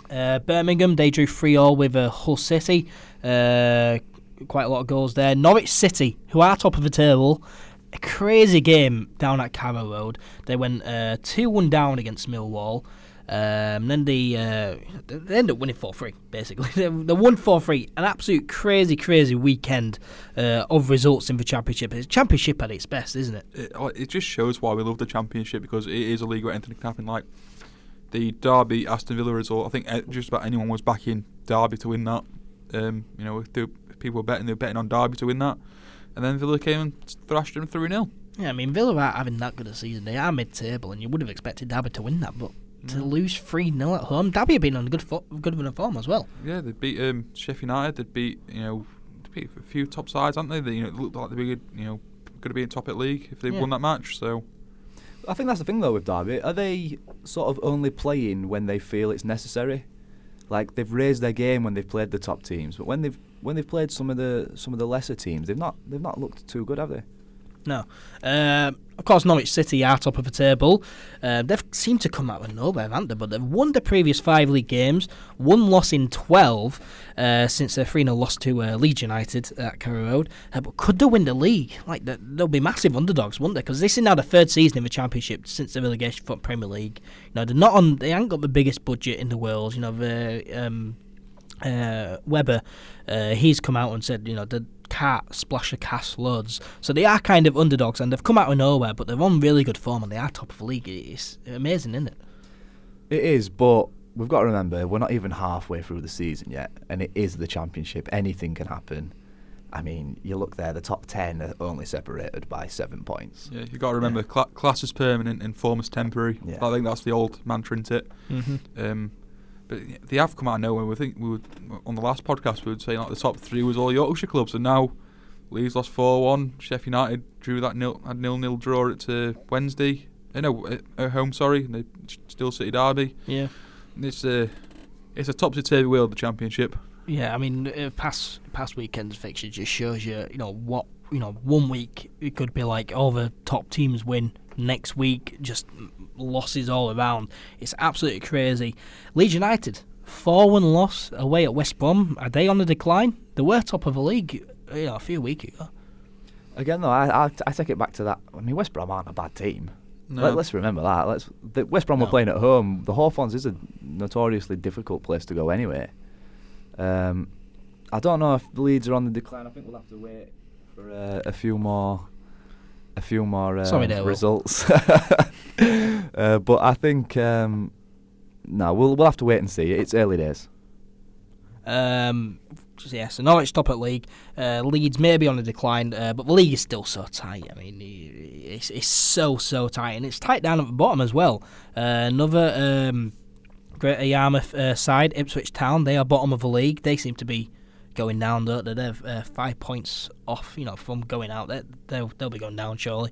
Uh, Birmingham, they drew 3 0 with uh, Hull City. Uh, quite a lot of goals there. Norwich City, who are top of the table, a crazy game down at Carrow Road. They went uh, 2 1 down against Millwall. Um, then they, uh, they end up winning 4 3, basically. [LAUGHS] they they won 4 3. An absolute crazy, crazy weekend uh, of results in the Championship. It's Championship at its best, isn't it? It, uh, it just shows why we love the Championship because it is a league where anything can happen. Like the Derby Aston Villa result, I think uh, just about anyone was backing Derby to win that. Um, you know, if, they, if people were betting, they were betting on Derby to win that. And then Villa came and thrashed them 3 0. Yeah, I mean, Villa aren't having that good a season. They are mid table, and you would have expected Derby to win that, but to lose 3 0 at home, Derby have been on a good, fo- good run of form as well. Yeah, they beat um, Sheffield United. They beat you know they beat a few top sides, haven't they? They you know, looked like they were good, you know going to be in top at league if they Yeah. won that match. So I think that's the thing though with Derby. Are they sort of only playing when they feel it's necessary? Like they've raised their game when they've played the top teams, but when they've when they've played some of the some of the lesser teams, they've not they've not looked too good, have they? No. Um, of course, Norwich City are top of the table. Uh, they've seemed to come out of nowhere, haven't they? But they've won the previous five league games, one loss in 12 uh, since their 3 0 loss to uh, Leeds United at Carrow Road. Uh, but could they win the league? Like, they- they'll be massive underdogs, won't they? Because this is now the third season in the Championship since the relegation from Premier League. You know, they're not on, they haven't got the biggest budget in the world. You know, the. Um, uh, Webber, uh, he's come out and said, you know, the can't splash a cast loads. So they are kind of underdogs and they've come out of nowhere, but they're on really good form and they are top of the league. It's amazing, isn't it? It is, but we've got to remember we're not even halfway through the season yet, and it is the championship. Anything can happen. I mean, you look there; the top ten are only separated by seven points. yeah, you've got to remember cla- class is permanent and form is temporary. Yeah. I think that's the old mantra, isn't it? Mm-hmm. Um, but they have come out of nowhere. We think we would on the last podcast we would say like the top three was all Yorkshire clubs, and now Leeds lost four one. Sheffield United drew that nil had nil nil draw at uh, Wednesday. Uh, no, at, at home. Sorry, and they still City Derby. Yeah. It's a it's a topsy turvy world the championship. Yeah, I mean, uh, past past weekend's fixture just shows you, you know, what you know. One week it could be like all the top teams win. Next week, just losses all around. It's absolutely crazy. Leeds United four one loss away at West Brom. Are they on the decline? They were top of the league, you know, a few weeks ago. Again, though, I, I, I take it back to that. I mean, West Brom aren't a bad team. No. Let, us remember that. Let's the West Brom No. were playing at home. The Hawthorns is a notoriously difficult place to go anyway. Um, I don't know if the Leeds are on the decline. I think we'll have to wait for uh, a few more, a few more uh, Sorry there, results. [LAUGHS] uh, but I think um, no, we'll we'll have to wait and see. It's early days. Um, yeah, so Norwich top at league. Uh, Leeds maybe on the decline, uh, but the league is still so tight. I mean, it's, it's so so tight, and it's tight down at the bottom as well. Uh, another um, Greater Yarmouth uh, side, Ipswich Town, they are bottom of the league. They seem to be going down. Though they're uh, five points off, you know, from going out. They they'll they'll be going down surely.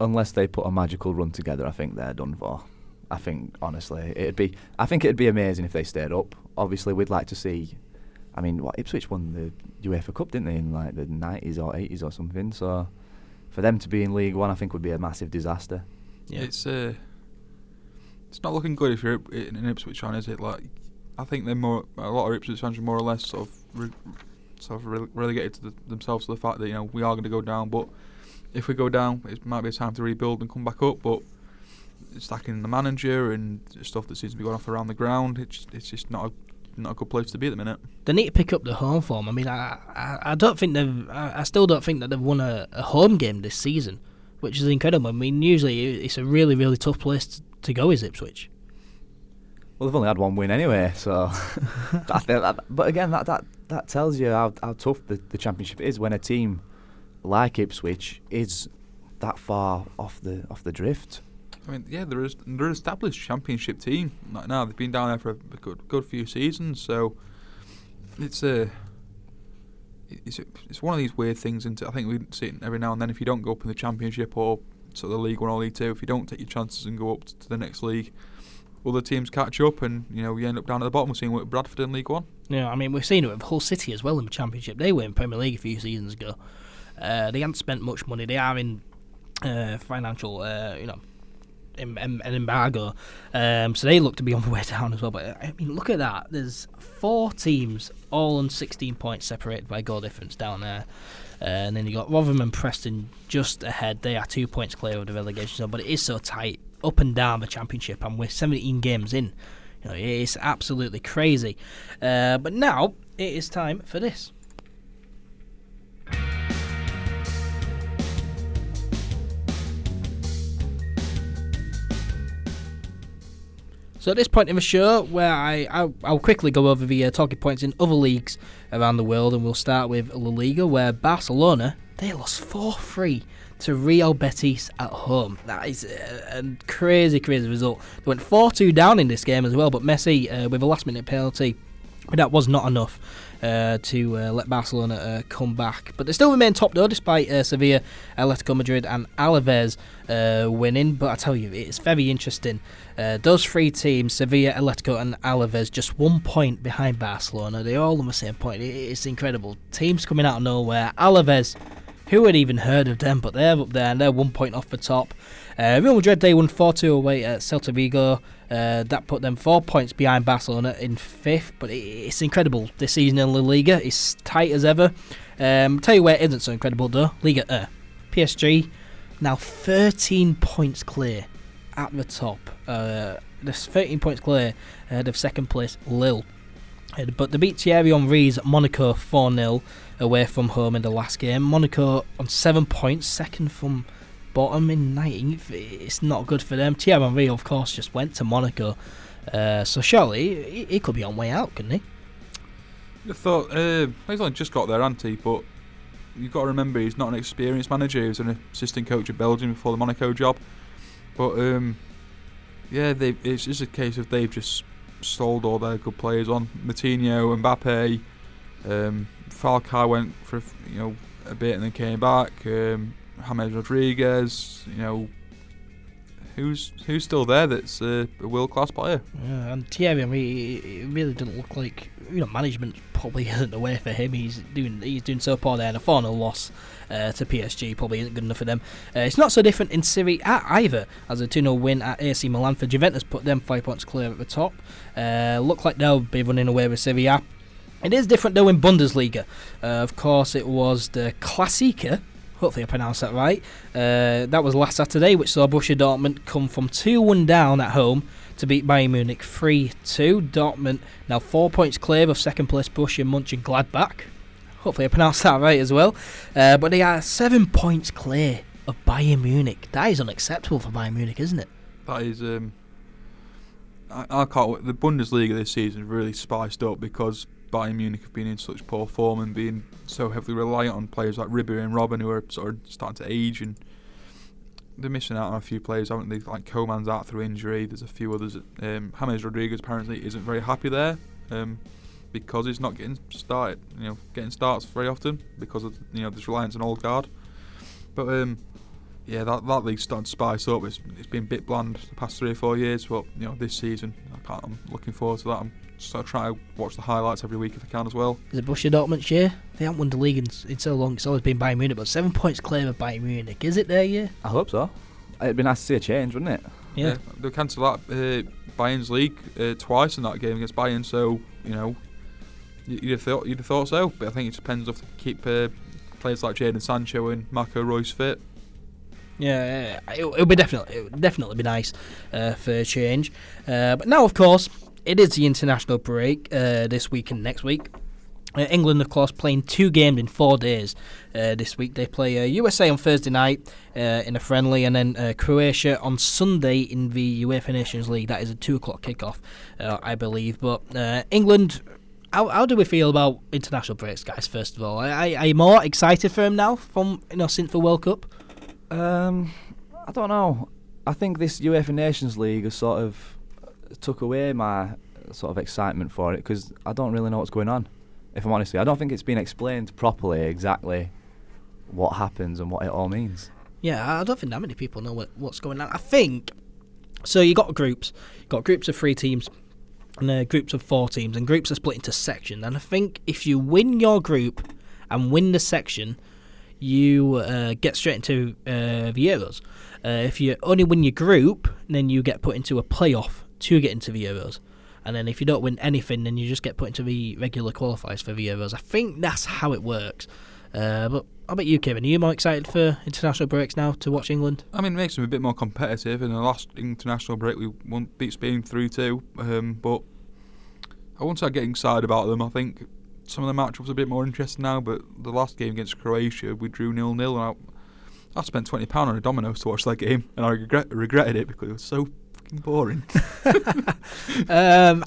unless they put a magical run together, I think they're done for. I think honestly, it'd be. I think it'd be amazing if they stayed up. Obviously, we'd like to see. I mean, what Ipswich won the UEFA Cup, didn't they, in like the nineties or eighties or something? So, for them to be in League One, I think would be a massive disaster. Yeah. It's uh, it's not looking good if you're in an Ipswich fan, is it? Like, I think they're more a lot of Ipswich fans are more or less sort of re- sort of rele- relegated to the, themselves to the fact that you know we are going to go down, but if we go down, it might be a time to rebuild and come back up. But stacking the manager and stuff that seems to be going off around the ground, it's it's just not a not a good place to be at the minute. They need to pick up the home form. I mean, I I, I don't think they've. I, I still don't think that they've won a, a home game this season, which is incredible. I mean, usually it's a really really tough place to, to go. Is Ipswich? Well, they've only had one win anyway, so. [LAUGHS] I that, but again, that, that that tells you how, how tough the, the championship is when a team like Ipswich is that far off the off the drift. I mean, yeah, they're they're an established championship team. Like now, they've been down there for a good good few seasons, so it's a it's it's one of these weird things. And I think we see it every now and then. If you don't go up in the championship or sort of the League One or League Two, if you don't take your chances and go up to the next league, other teams catch up, and you know we end up down at the bottom. We're seeing it with Bradford in League One. Yeah, I mean, we've seen it with Hull City as well in the Championship. They were in Premier League a few seasons ago. Uh, they haven't spent much money. They are in uh, financial, uh, you know, an embargo. Um, so they look to be [LAUGHS] on the way down as well. But I mean, look at that. There's four teams, all on 16 points, separated by goal difference down there. Uh, and then you got Rotherham and Preston just ahead. They are two points clear of the relegation zone, but it is so tight up and down the championship, and we're 17 games in. You know, it's absolutely crazy. Uh, but now it is time for this. So at this point in the show, where I I'll, I'll quickly go over the uh, talking points in other leagues around the world, and we'll start with La Liga, where Barcelona they lost four three to Real Betis at home. That is a, a crazy, crazy result. They went four two down in this game as well, but Messi uh, with a last minute penalty, but that was not enough. Uh, to uh, let Barcelona uh, come back. But they still remain top though, despite uh, Sevilla, Atletico Madrid, and Alaves uh, winning. But I tell you, it's very interesting. Uh, those three teams, Sevilla, Atletico, and Alaves, just one point behind Barcelona. They're all on the same point. It's incredible. Teams coming out of nowhere. Alaves, who had even heard of them? But they're up there and they're one point off the top. Real Madrid, they won 4 2 away at Celta Vigo. Uh, that put them four points behind Barcelona in fifth, but it's incredible this season in La Liga. It's tight as ever. Um, tell you where it isn't so incredible though. Liga uh, PSG now 13 points clear at the top. Uh, there's 13 points clear ahead of second place Lille. Uh, but they beat Thierry Henry's Monaco 4 0 away from home in the last game. Monaco on seven points, second from bottom in 19th. It's not good for them. Thierry Henry, of course, just went to Monaco. Uh, so surely he, he, could be on way out, couldn't he? I thought uh, he's only just got there, hasn't he? But you've got to remember he's not an experienced manager. He was an assistant coach at Belgium before the Monaco job. But um, yeah, they, it's just a case of they've just sold all their good players on. Moutinho, Mbappe, um, Falcao went for you know a bit and then came back. Um, James Rodriguez, you know, who's who's still there that's a world class player. Yeah, and Thierry Henry, it really didn't look like you know management probably [LAUGHS] isn't the way for him. He's doing he's doing so poor there, and a 4 loss uh, to PSG probably isn't good enough for them. Uh, it's not so different in Serie A either, as a 2 0 win at AC Milan for Juventus put them five points clear at the top. Uh, look like they'll be running away with Serie A. It is different though in Bundesliga. Uh, of course, it was the Klassiker hopefully I pronounced that right. Uh, that was last Saturday, which saw Borussia Dortmund come from 2 1 down at home to beat Bayern Munich 3 2. Dortmund now four points clear of second place Borussia Mönchengladbach. Hopefully I pronounced that right as well. Uh, but they are seven points clear of Bayern Munich. That is unacceptable for Bayern Munich, isn't it? That is. Um, I, I can't. The Bundesliga this season really spiced up because Bayern Munich have been in such poor form and being so heavily reliant on players like Ribery and Robben, who are sort of starting to age and they're missing out on a few players, haven't they? Like Coman's out through injury. There's a few others. Um, James Rodriguez apparently isn't very happy there um, because he's not getting started. You know, getting starts very often because of you know this reliance on old guard. But um, yeah, that that league's starting to spice up. It's it's been a bit bland the past three or four years, but you know this season I I'm looking forward to that. I'm so I try to watch the highlights every week if I can as well. Is it Borussia Dortmund's year? They haven't won the league in, in so long. It's always been Bayern Munich, but seven points clear of Bayern Munich. Is it their year? I hope so. It'd be nice to see a change, wouldn't it? Yeah. yeah they cancelled that uh, Bayern's league uh, twice in that game against Bayern, so you know you'd have thought you'd have thought so. But I think it depends if they keep uh, players like Jadon Sancho and Marco Reus fit. Yeah, it, will be definitely it definitely be nice uh, for a change. Uh, but now, of course, it is the international break uh, this week and next week. Uh, England, of course, playing two games in four days uh, this week. They play uh, USA uh, on Thursday night uh, in a friendly, and then uh, Croatia on Sunday in the UEFA Nations League. That is a two o'clock kickoff, I believe. But England, how, how do we feel about international breaks, guys? First of all, are, are you more excited for them now from you know since the World Cup? Um, I don't know. I think this UEFA Nations League has sort of took away my sort of excitement for it because I don't really know what's going on. If I'm honest with you, I don't think it's been explained properly exactly what happens and what it all means. Yeah, I don't think that many people know what, what's going on. I think so. You got groups, you got groups of three teams, and uh, groups of four teams, and groups are split into sections. And I think if you win your group and win the section, you uh, get straight into uh, the Euros. Uh, if you only win your group, then you get put into a playoff to get into the Euros. And then if you don't win anything, then you just get put into the regular qualifiers for the Euros. I think that's how it works. Uh, but how about you, Kieran? Are you more excited for international breaks now to watch England? I mean, it makes them a bit more competitive. In the last international break, we won, beat Spain 3 2. Um, but I won't say getting excited about them. I think some of the matchups are a bit more interesting now. But the last game against Croatia, we drew nil nil. And I, I spent £20 on a Domino's to watch that game. And I regret, regretted it because it was so fucking boring. [LAUGHS] um,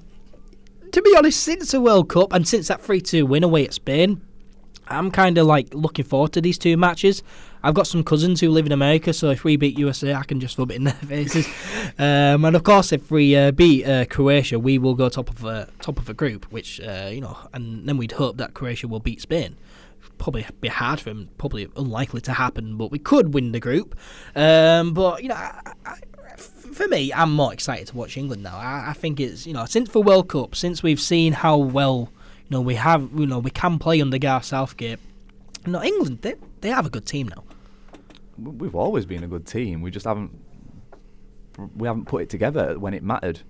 to be honest, since the World Cup and since that 3 2 win away at Spain, I'm kind of like looking forward to these two matches. I've got some cousins who live in America, so if we beat USA, I can just rub it in their [LAUGHS] faces. um, and of course, if we uh, beat uh, Croatia, we will go top of a top of a group, which uh, you know, and then we'd hope that Croatia will beat Spain. Probably be hard for them, probably unlikely to happen, but we could win the group. Um, but you know, I, I, for me, I'm more excited to watch England now. I, I think it's you know since the World Cup, since we've seen how well you know we have, you know we can play under Gareth Southgate. You know England, they they have a good team now. We've always been a good team. We just haven't we haven't put it together when it mattered,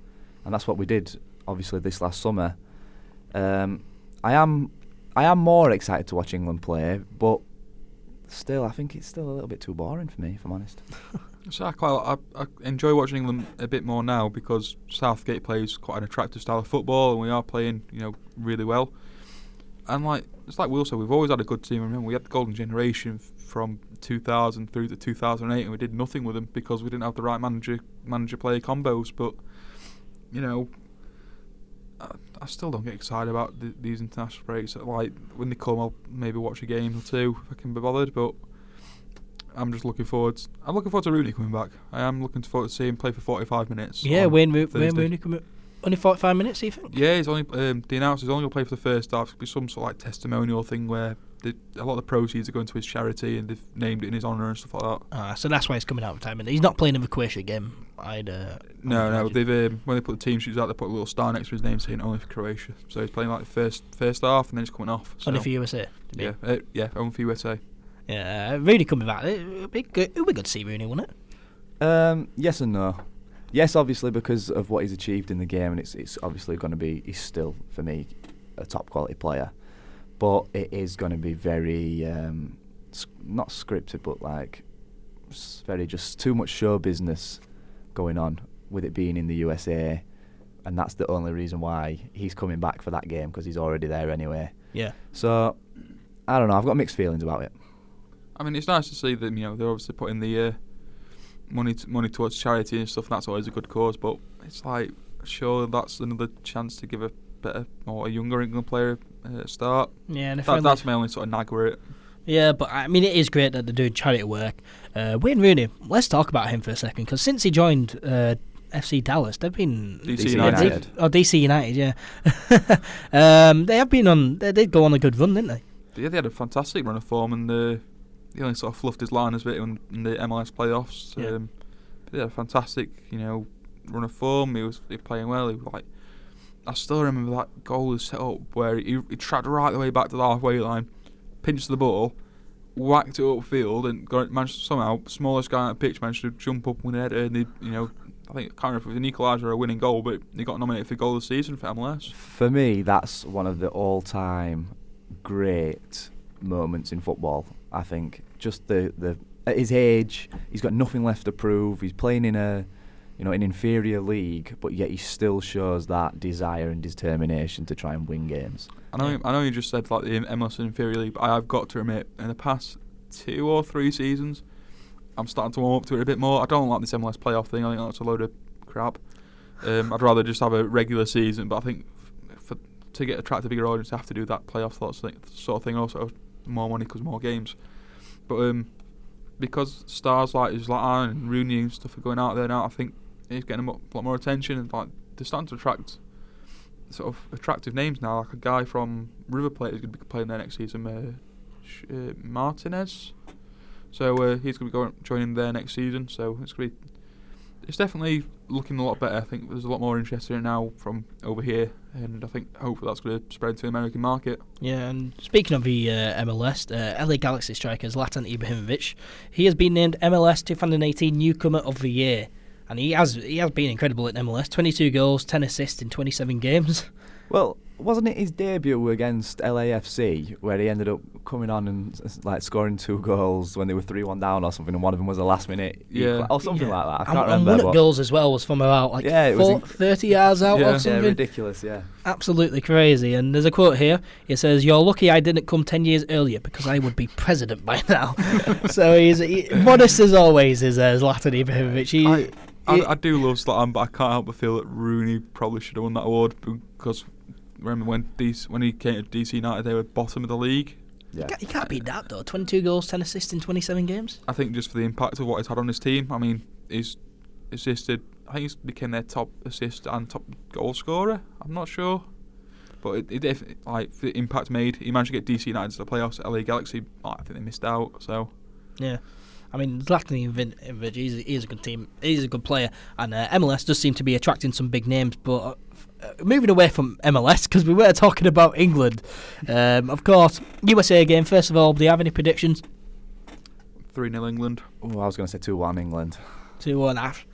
and that's what we did. Obviously, this last summer. Um, I am I am more excited to watch England play, but still, I think it's still a little bit too boring for me, if I'm honest. [LAUGHS] So I quite I, I enjoy watching England a bit more now because Southgate plays quite an attractive style of football, and we are playing you know really well. And like it's like Will said, we've always had a good team. Remember, we had the golden generation from 2000 through to 2008, and we did nothing with them because we didn't have the right manager manager player combos. But you know, I, I still don't get excited about th- these international breaks. Like when they come, I'll maybe watch a game or two if I can be bothered. But I'm just looking forward. I'm looking forward to Rooney coming back. I am looking forward to seeing him play for 45 minutes. Yeah, Wayne, Ro- Wayne. Rooney come only 45 minutes, you think? Yeah, he's only um, the announcer is only going to play for the first half. It'll be some sort of like testimonial thing where the, a lot of the proceeds are going to his charity and they've named it in his honour and stuff like that. Ah, so that's why he's coming out of retirement. He's not playing in the Croatia game. I'd. Uh, No, no, they've um, when they put the team sheets out, they put a little star next to his name saying only for Croatia. So he's playing like the first first half and then he's coming off. So, only for USA. yeah, uh, yeah, only for USA. Yeah, uh, Rooney coming back. It would be good. It would be good to see Rooney, wouldn't it? Um, yes and no. Yes, obviously because of what he's achieved in the game, and it's it's obviously going to be he's still for me a top quality player, but it is going to be very um, not scripted, but like very just too much show business going on with it being in the USA, and that's the only reason why he's coming back for that game because he's already there anyway. Yeah. So I don't know. I've got mixed feelings about it. I mean, it's nice to see them. You know, they're obviously putting the uh, money t- money towards charity and stuff. And that's always a good cause. But it's like, sure, that's another chance to give a better or a younger England player uh, a start. Yeah, and if That, that's my only sort of nag with it. Yeah, but I mean, it is great that they're doing charity work. Uh, Wayne Rooney, let's talk about him for a second, because since he joined uh, FC Dallas, they've been DC DC United. United. Oh, DC United, yeah. [LAUGHS] um, they have been on. They did go on a good run, didn't they? Yeah, they had a fantastic run of form, and uh, he only sort of fluffed his line a bit in, in the MLS playoffs. Yeah. Um, but they had a fantastic, you know, run of form. He was, he was playing well. He was like, I still remember that goal was set up where he, he tracked right the way back to the halfway line, pinched the ball, whacked it upfield, and got managed somehow smallest guy on the pitch managed to jump up with a header, and he, you know. I think I can't remember if it was an equaliser or a winning goal, but he got nominated for goal of the season for MLS. For me, that's one of the all-time great moments in football. I think just the the at his age, he's got nothing left to prove. He's playing in a you know an inferior league, but yet he still shows that desire and determination to try and win games. I know. I know you just said like the MLS inferior league, but I have got to admit, in the past two or three seasons, I'm starting to warm up to it a bit more. I don't like this MLS playoff thing. I think that's a load of crap. Um, I'd rather just have a regular season, but I think for, to get attract a bigger audience, you have to do that playoff sort of thing. Also, more money because more games. But um, because stars like Aaron and Rooney and stuff are going out there now, I think he's getting a lot more attention and like they're starting to attract sort of attractive names now. Like a guy from River Plate is going to be playing there next season, uh, uh, Martinez. So uh, he's going to be going joining there next season. So it's going to be, it's definitely looking a lot better. I think there's a lot more interest in it now from over here, and I think hopefully that's going to spread to the American market. Yeah, and speaking of the uh, MLS, uh, LA Galaxy striker Zlatan Ibrahimovic, he has been named MLS 2018 Newcomer of the Year, and he has he has been incredible at MLS. 22 goals, 10 assists in 27 games. Well, wasn't it his debut against LAFC where he ended up coming on and like scoring two goals when they were three one down or something, and one of them was a last minute Yeah. or something Yeah. like that. I And, can't and remember. one of the goals as well was from about like Yeah, four- inc- 30 yards out Yeah. or Yeah, yeah, something. ridiculous. Yeah. Absolutely crazy. And there's a quote here. It says, "You're lucky I didn't come ten years earlier because I would be president by now." [LAUGHS] so he's he, modest as always. Is uh, Zlatan Ibrahimovic. He, I, I, he- I do love Zlatan, but I can't help but feel that Rooney probably should have won that award because remember when DC, when he came to DC United, they were bottom of the league. he Yeah. can't, he can't beat that though. 22 goals, 10 assists in 27 games. I think just for the impact of what he's had on his team. I mean, he's assisted. I think he's became their top assist and top goal scorer. I'm not sure, but it, it def- like the impact made. He managed to get DC United to the playoffs. LA Galaxy, oh, I think they missed out. So Yeah. I mean, Zlatan Ibrahimovic, he's, a- he's a good team. He's a good player. And uh, MLS does seem to be attracting some big names. But f- uh, moving away from MLS, because we were talking about England. Um, of course, USA game. First of all, do you have any predictions? three 0 England. Oh, I was going to say two one England. 2 1 Ash.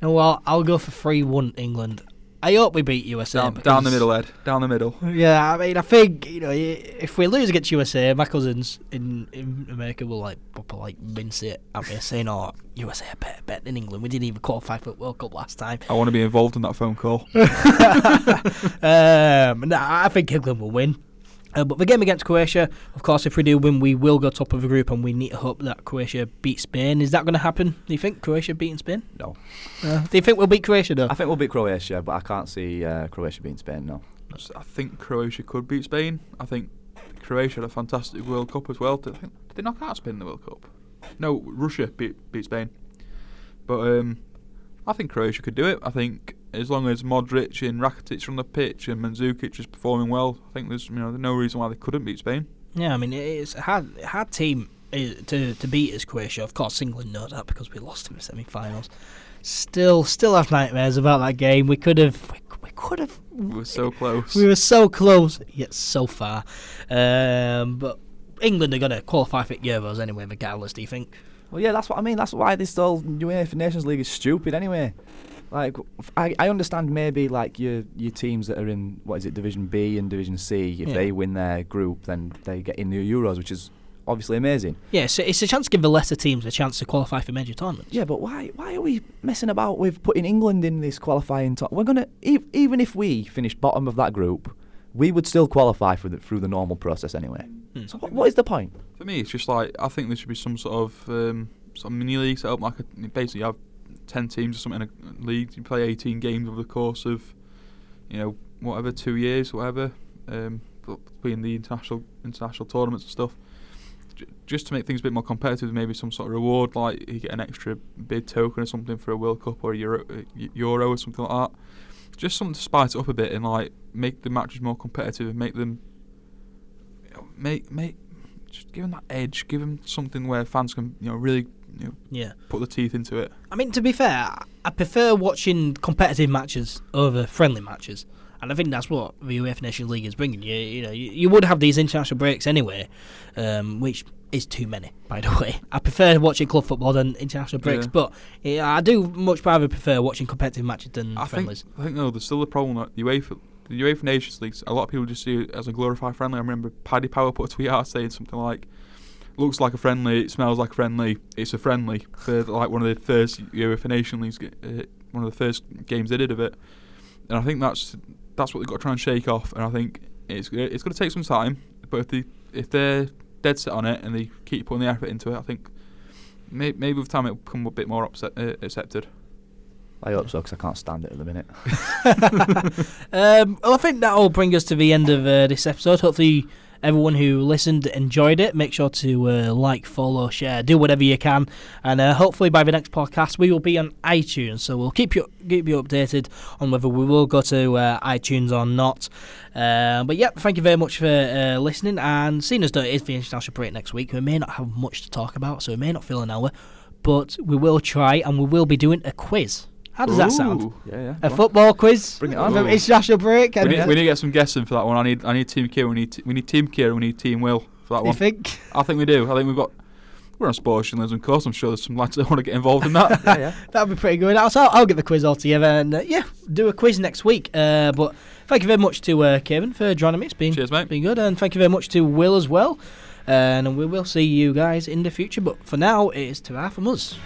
You know what? I'll go for 3 1 England. I hope we beat USA. Down, down the middle, Ed. Down the middle. Yeah, I mean, I think you know, if we lose against USA, my cousins in, in America will like proper like mince it at me, saying, "Oh, USA are better, better than England. We didn't even qualify for the World Cup last time." I want to be involved in that phone call. [LAUGHS] um, no, I think England will win. Uh, but the game against Croatia, of course, if we do win, we will go top of the group, and we need to hope that Croatia beat Spain. Is that going to happen? Do you think Croatia beating Spain? No. Uh, do you think we'll beat Croatia though? I think we'll beat Croatia, but I can't see uh, Croatia beating Spain. No. I think Croatia could beat Spain. I think Croatia had a fantastic World Cup as well. Did, I think, did they knock out Spain in the World Cup? No, Russia beat, beat Spain. But um, I think Croatia could do it. I think as long as Modric and Rakitic are on the pitch and Mandzukic is performing well, I think there's you know no reason why they couldn't beat Spain. Yeah, I mean it's a hard, hard team uh, to to beat is Croatia. Of course, England know that because we lost in the semi-finals. Still, still have nightmares about that game. We could have, we, we could have, We were so close. we were so close yet so far. Um, but England are going to qualify for Euros anyway, regardless. Do you think? Well, yeah, that's what I mean. That's why this whole UEFA Nations League is stupid anyway. Like, I, I understand maybe like your your teams that are in what is it Division B and Division C. If Yeah. they win their group, then they get in the Euros, which is obviously amazing. Yeah, so it's a chance to give the lesser teams a chance to qualify for major tournaments. Yeah, but why why are we messing about with putting England in this qualifying? To- we're gonna ev- even if we finish bottom of that group, we would still qualify for the, through the normal process anyway. Hmm. So what, what is the point? For me, it's just like I think there should be some sort of um, some mini league set up. Like a, basically, you have ten teams or something in a league. You play eighteen games over the course of, you know, whatever two years, whatever, um, between the international international tournaments and stuff. J- Just to make things a bit more competitive, maybe some sort of reward, like you get an extra bid token or something for a World Cup or a Euro, a Euro or something like that. Just something to spice it up a bit and like make the matches more competitive and make them you know, make make just give them that edge, give them something where fans can you know really you know Yeah. put the teeth into it. I mean, to be fair, I prefer watching competitive matches over friendly matches, and I think that's what the UEFA Nations League is bringing. You, you know, you, you would have these international breaks anyway, um, which is too many, by the [LAUGHS] way. I prefer watching club football than international breaks, Yeah. but yeah, I do much rather prefer watching competitive matches than I think friendlies. I think no, there's still a problem that UEFA the UEFA Nations League. A lot of people just see it as a glorified friendly. I remember Paddy Power put a tweet out saying something like. Looks like a friendly, it smells like a friendly. It's a friendly for like one of the first UEFA Nation Leagues, uh, one of the first games they did of it, and I think that's that's what they've got to try and shake off. And I think it's it's going to take some time, but if they if they're dead set on it and they keep putting the effort into it, I think may, maybe with time it'll become a bit more upset, uh, accepted. I hope so because I can't stand it at the minute. [LAUGHS] Um, well, I think that'll bring us to the end of uh, this episode. Hopefully, everyone who listened enjoyed it. Make sure to uh, like, follow, share, do whatever you can, and uh, hopefully by the next podcast we will be on iTunes. So we'll keep you keep you updated on whether we will go to uh, iTunes or not. Uh, but yeah, thank you very much for uh, listening. And seeing as though it is the international break next week, we may not have much to talk about, so we may not fill an hour, but we will try, and we will be doing a quiz. How does that sound? Yeah, yeah. A go on. football quiz Bring it on. from Ooh. international break. We need, we need to get some guessing for that one. I need I need Team Kira. We need t- we need Team Kira. We need Team Will for that you one. You think? I think we do. I think we've got We're on sports journalism course. I'm sure there's some lads that want to get involved in that. [LAUGHS] yeah, yeah. [LAUGHS] That'd be pretty good. I'll, so I'll get the quiz all together and uh, yeah, do a quiz next week. Uh, but thank you very much to uh, Kieran for joining me. It's been Cheers, mate. been good, and thank you very much to Will as well. and we will see you guys in the future. But for now, it is to from us.